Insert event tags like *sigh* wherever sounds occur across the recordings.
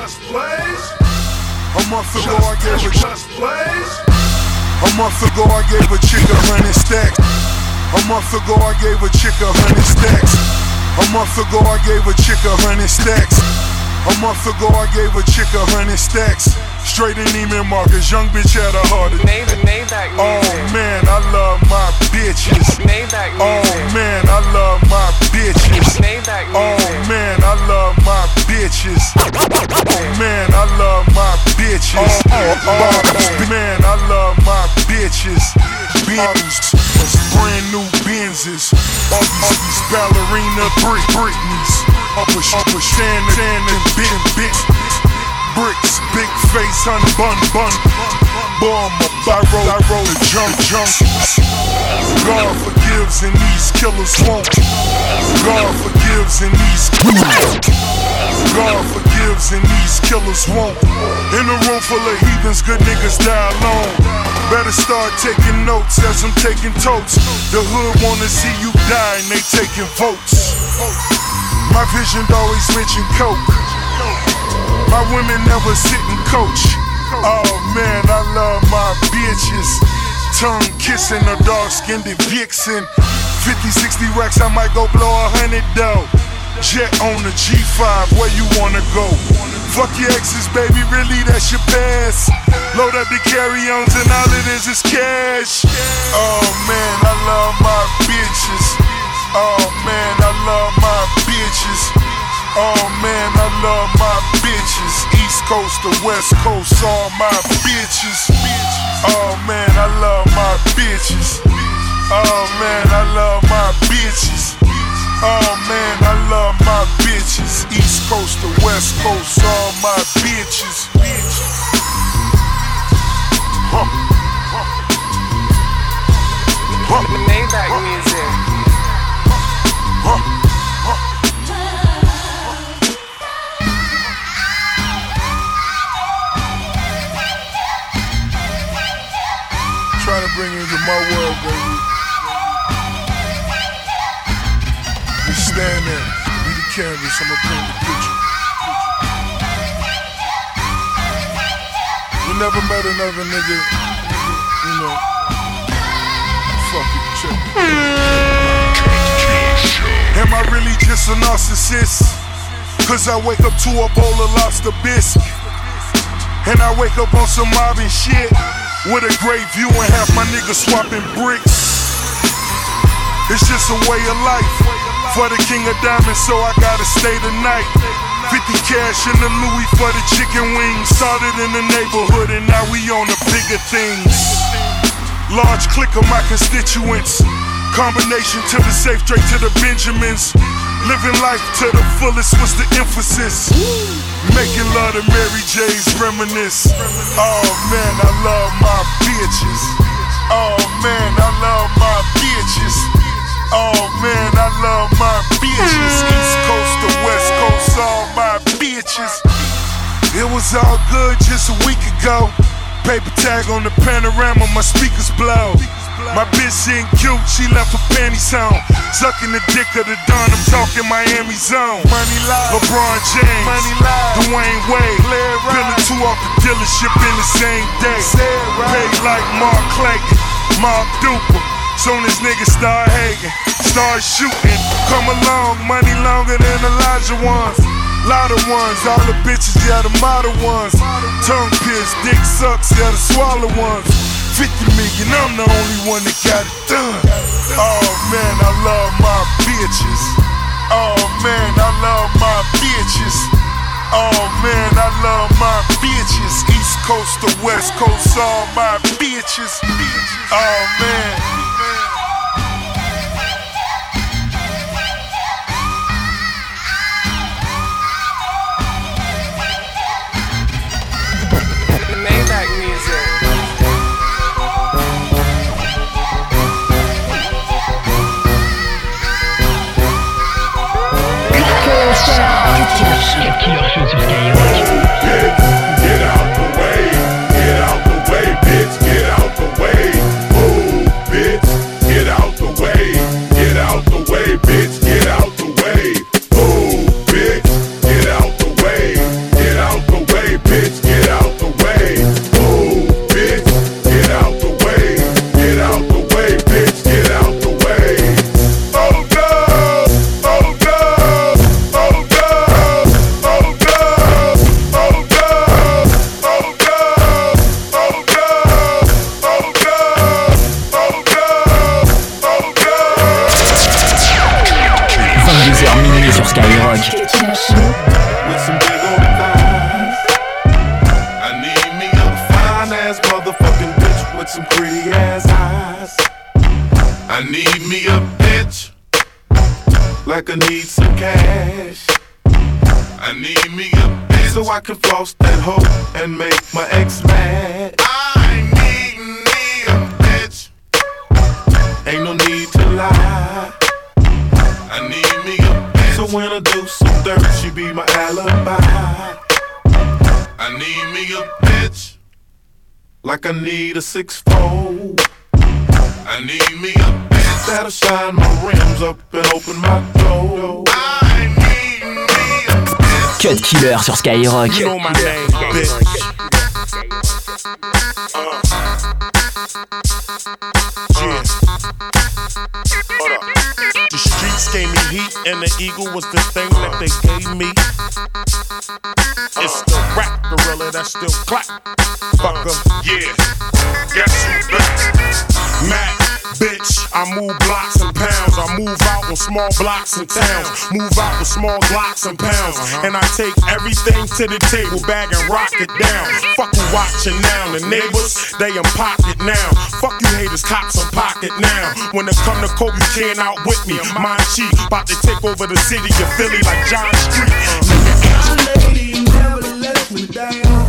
just. A month ago I gave a just. A month ago I gave a chick a hundred stacks. A month ago I gave a chick a hundred stacks. A month ago I gave a chick a hundred stacks. A month ago I gave a chick a hundred stacks. Straight in Neiman Marcus, young bitch had a heart attack. Maybach Oh man, I love my bitches. Maybach Oh man, I love my bitches. Maybach Oh man, I love my bitches. Oh man, I love my bitches. Oh man, I love my bitches. Benz, brand new Benzes. All these, ballerina brick Britneys. Upper, upper Shannon, Shannon, bit, bit. Bricks, big face, honey bun, bun. Boy, I'm a roll, I roll a jump, jump. God forgives and these killers won't. God forgives and these and these killers won't. In a room full of heathens, good niggas die alone. Better start taking notes as I'm taking totes. The hood wanna see you die and they taking votes. My vision always mention coke. My women never sit and coach. Oh man, I love my bitches. Tongue kissing a dark skinned vixen. 50, 60 racks, I might go blow a hundred though. Jet on the G5, where you wanna go? Fuck your exes, baby, really that's your past. Load up the carry-ons and all it is is cash. Oh man, I love my bitches. Oh man, I love my bitches. Oh man, I love my bitches. East Coast to West Coast, all my bitches. Oh man, I love my bitches. Oh man, I love my bitches. Oh man, I love my bitches. East Coast to West Coast, all my bitches. Huh. Huh. Maybach music. Huh. Trying to bring you into my world, baby. You stand there, be the canvas, I'ma paint the picture. Never met another nigga, you know. Am I really just a narcissist? Cause I wake up to a bowl of lobster bisque. And I wake up on some mobbing shit. With a great view and half my niggas swapping bricks. It's just a way of life. For the king of diamonds, so I gotta stay the night. 50 cash in the Louis for the chicken wings. Started in the neighborhood and now we on the bigger things. Large clique of my constituents. Combination to the safe, straight to the Benjamins. Living life to the fullest was the emphasis. Making love to Mary J's reminisce. Oh man, I love my bitches. Oh man, I love It was all good just a week ago. Paper tag on the panorama, my speakers blow. My bitch ain't cute, she left her panties on. Sucking the dick of the Don, I'm talking Miami zone. Money live, LeBron James, Money live, Dwyane Wade, Billy two off the dealership in the same day. Paid like Mark Clayton, Mark Duper. Soon as niggas start hating, start shooting. Come along, money longer than Elijah ones. Lot of ones, all the bitches, yeah, the model ones. Tongue pierced, dick sucks, yeah, the swallow ones. 50 million, I'm the only one that got it done. Oh man, I love my bitches. Oh man, I love my bitches. Oh man, I love my bitches. East Coast to West Coast, all my bitches. Oh man. Skyrock. Motherfucking bitch with some pretty ass eyes. I need me a bitch like I need some cash. I need me a bitch so I can floss that hoe and make my ex mad. I need me a bitch. Ain't no need to lie. I need me a bitch. So I do some dirt, she be my alibi. I need me a bitch. Like I need a six fold. I need me a bitch. That'll shine my rims up and open my door. I need me a bitch. Cut Killer sur Skyrock. You know my name, bitch. Uh. Yeah. Gave me heat, and the eagle was the thing that they gave me. It's the rap gorilla that still clap. Fucker. Yeah. Guess who's back? Mac, bitch, I move blocks and pounds. I move out on small blocks and towns. Move out with small blocks and pounds. Uh-huh. And I take everything to the table, bag and rock it down. Fuck you watching now. The neighbors, they in pocket now. Fuck you haters, cops in pocket now. When it come to Kobe, you can't outwit me. Mind cheap, about to take over the city of Philly like John Street. lady never lets me down.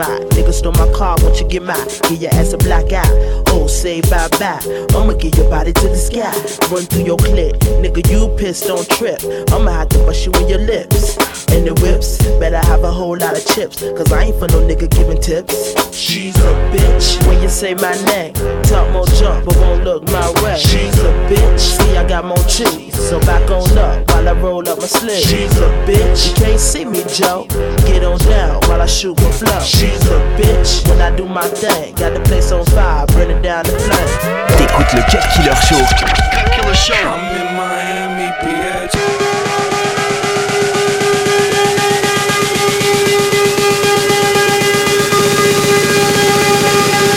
Like a. Nigga stole my car, won't you get mine? Give your ass a black eye. Oh, say bye bye. I'ma get your body to the sky. Run through your clip. Nigga, you pissed, don't trip. I'ma have to bust you in your lips. And the whips, better have a whole lot of chips. Cause I ain't for no nigga giving tips. She's a bitch. When you say my name, talk more jump, but won't look my way. She's a bitch. See, I got more cheese. So back on up while I roll up my sleeves. She's a bitch. You can't see me, Joe. Get on down while I shoot my flow. She's a bitch. When I do my thing, got the place on fire, burn it down the flame. T'écoutes le Cut Killer Show. I'm in Miami, bitch.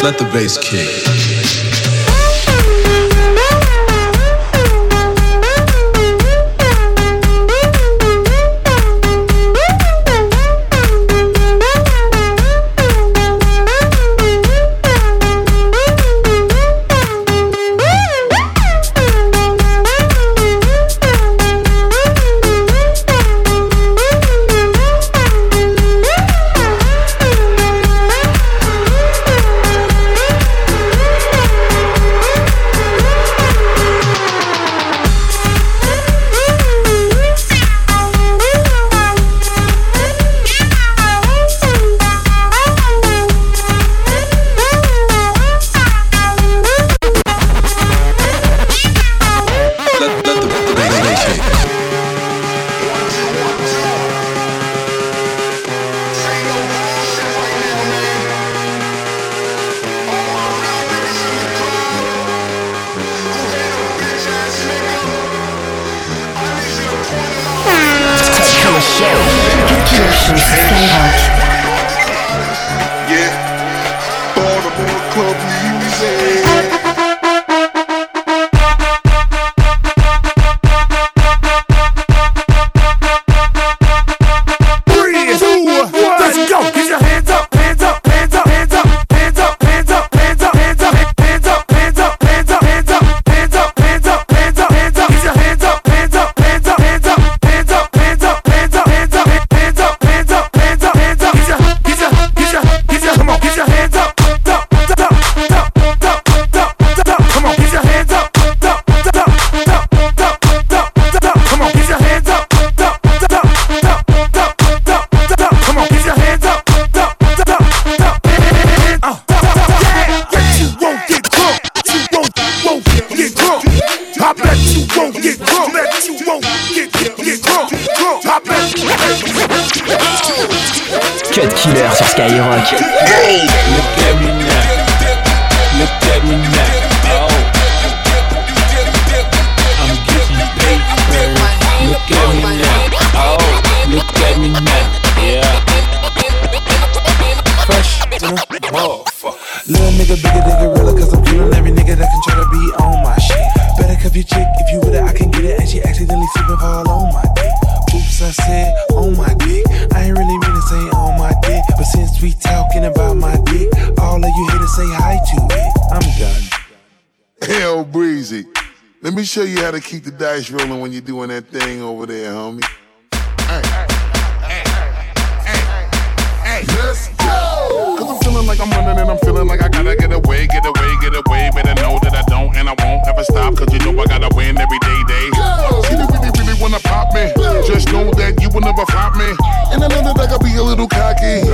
Let the bass kick. Skyrock. Skyrock. Look show you how to keep the dice rolling when you're doing that thing over there, homie. Hey, hey, hey, hey, let's go! Cause I'm feeling like I'm running and I'm feeling like I gotta get away, get away, get away. Better know that I don't and I won't ever stop. Cause you know I gotta win every Just know that you will never flop me. And I know that I gotta be a little cocky.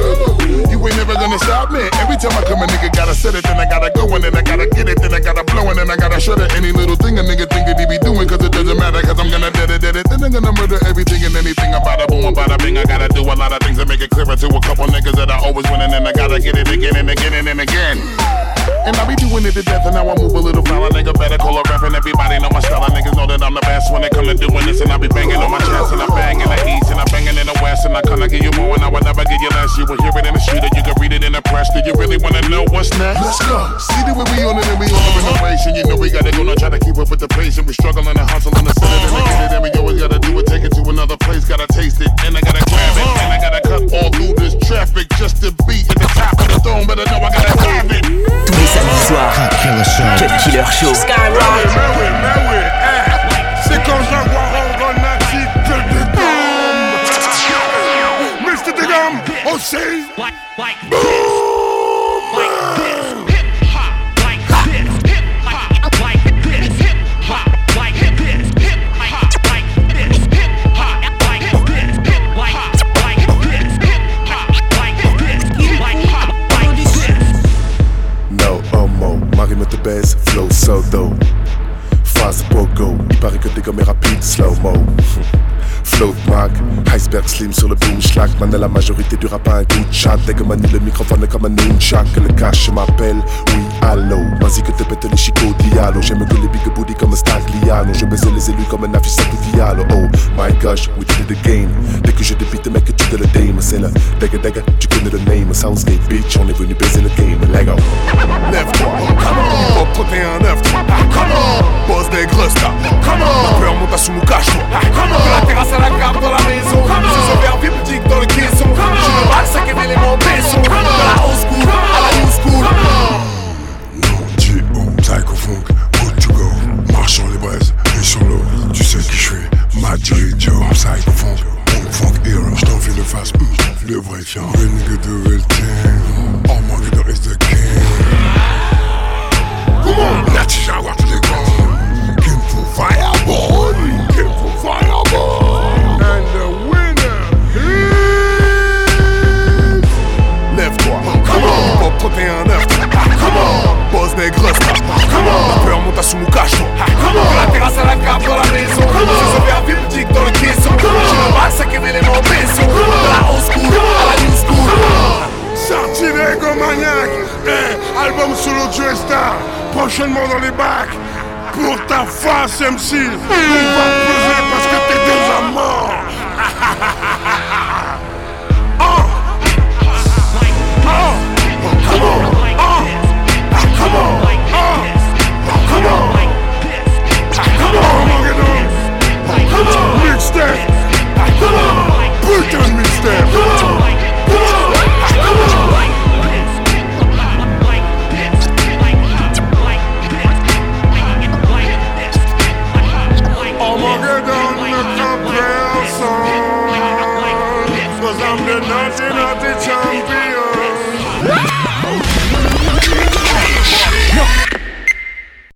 You ain't never gonna stop me. Every time I come, a nigga gotta set it, then I gotta go, and then I gotta get it, then I gotta blow, and then I gotta shut it. Any little thing a nigga think that he be doing, cause it doesn't matter, cause I'm gonna dead it, dead it. Then I'm gonna murder everything and anything about a boom, about a bing. I gotta do a lot of things to make it clearer to a couple niggas that I always winning, and I gotta get it again and again and, again. and again. And I be doing it to death, and now I move a little foul. Nigga better call a rap, and everybody know my style. And niggas know that I'm the best when it come to doing this. And I be banging on my chest, and I bang in the east, and I banging in the west. And I kinda give you more, and I will never give you less. You will hear it in the street, or you can read it in the press. Do you really wanna know what's next? Let's go. See the way we on it, and we in the. And you know we gotta go, now try to keep up with the pace. And we struggling and hustling to set it and to get it. And we always gotta do it, slow-mo. Float mag, iceberg slim sur le boom schlack. Man, la majorité du rap a un goût de chat. Dès que manie le microphone comme un nunchak. Que le cash m'appelle, oui, allô. Vas-y que te pète les chicots diallo. J'aime que les big booty comme un Stagliano. Je baisais les élus comme un affiche diallo. Oh my gosh, we did it again. Dès que je débite, mec, tu te le dame. C'est le dega dega, tu connais le name. Soundscape, bitch, on est venu baiser le game. Lego. Lève-toi, come on. Hip-hop 31 9 come on. Boss des grosses come on. Sous nous cache-toi. De la terrasse à la carte dans la maison, ce sont verts vips dans le caisson. Je me bats, cinquième élément baisson. De la old school à la new school. Psycho Funk, good to go? Marche sur les braises et sur l'eau. Tu sais qui je suis. Madrid, Joe, Psycho Funk. Funk, hero. J't'en fais le face, le vrai. Le nigga de real Joe Star, prochainement dans les bacs. Pour ta face MC, on va peser parce que t'es déjà mort. *laughs*